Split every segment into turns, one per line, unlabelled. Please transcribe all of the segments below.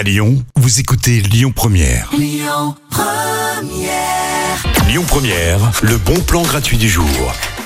À Lyon, vous écoutez Lyon Première.
Lyon
Première, le bon plan gratuit du jour.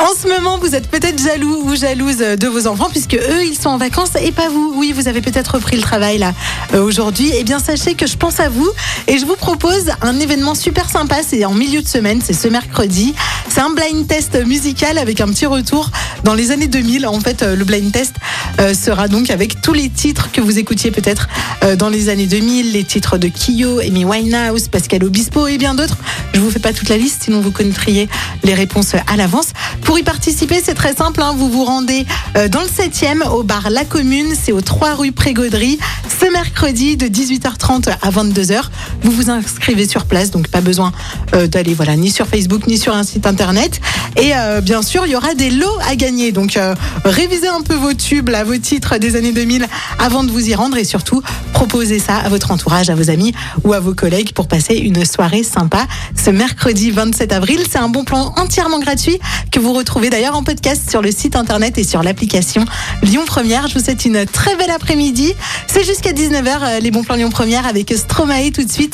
En ce moment, vous êtes peut-être jaloux ou jalouse de vos enfants puisque eux, ils sont en vacances et pas vous. Oui, vous avez peut-être repris le travail là euh, aujourd'hui. Eh bien, sachez que je pense à vous et je vous propose un événement super sympa. C'est en milieu de semaine, c'est ce mercredi. C'est un blind test musical avec un petit retour dans les années 2000. En fait, euh, le blind test euh, sera donc avec tous les titres que vous écoutiez peut-être euh, dans les années 2000, les titres de Kyo, Amy Winehouse, Pascal Obispo et bien d'autres. Je vous fais pas toute la liste, sinon vous connaîtriez les réponses à l'avance. Pour y participer, c'est très simple. hein. Vous vous rendez dans le 7e au bar La Commune. C'est aux 3 rue Prégauderie. Ce mercredi de 18h30 à 22h. Vous vous inscrivez sur place, donc pas besoin euh, d'aller voilà ni sur Facebook ni sur un site internet. Et euh, bien sûr, il y aura des lots à gagner. Donc euh, révisez un peu vos tubes, là, vos titres des années 2000 avant de vous y rendre et surtout proposez ça à votre entourage, à vos amis ou à vos collègues pour passer une soirée sympa ce mercredi 27 avril. C'est un bon plan entièrement gratuit que vous retrouvez d'ailleurs en podcast sur le site internet et sur l'application Lyon Première. Je vous souhaite une très belle après-midi. C'est jusqu'à 19h euh, les bons plans Lyon Première avec Stromae tout de suite.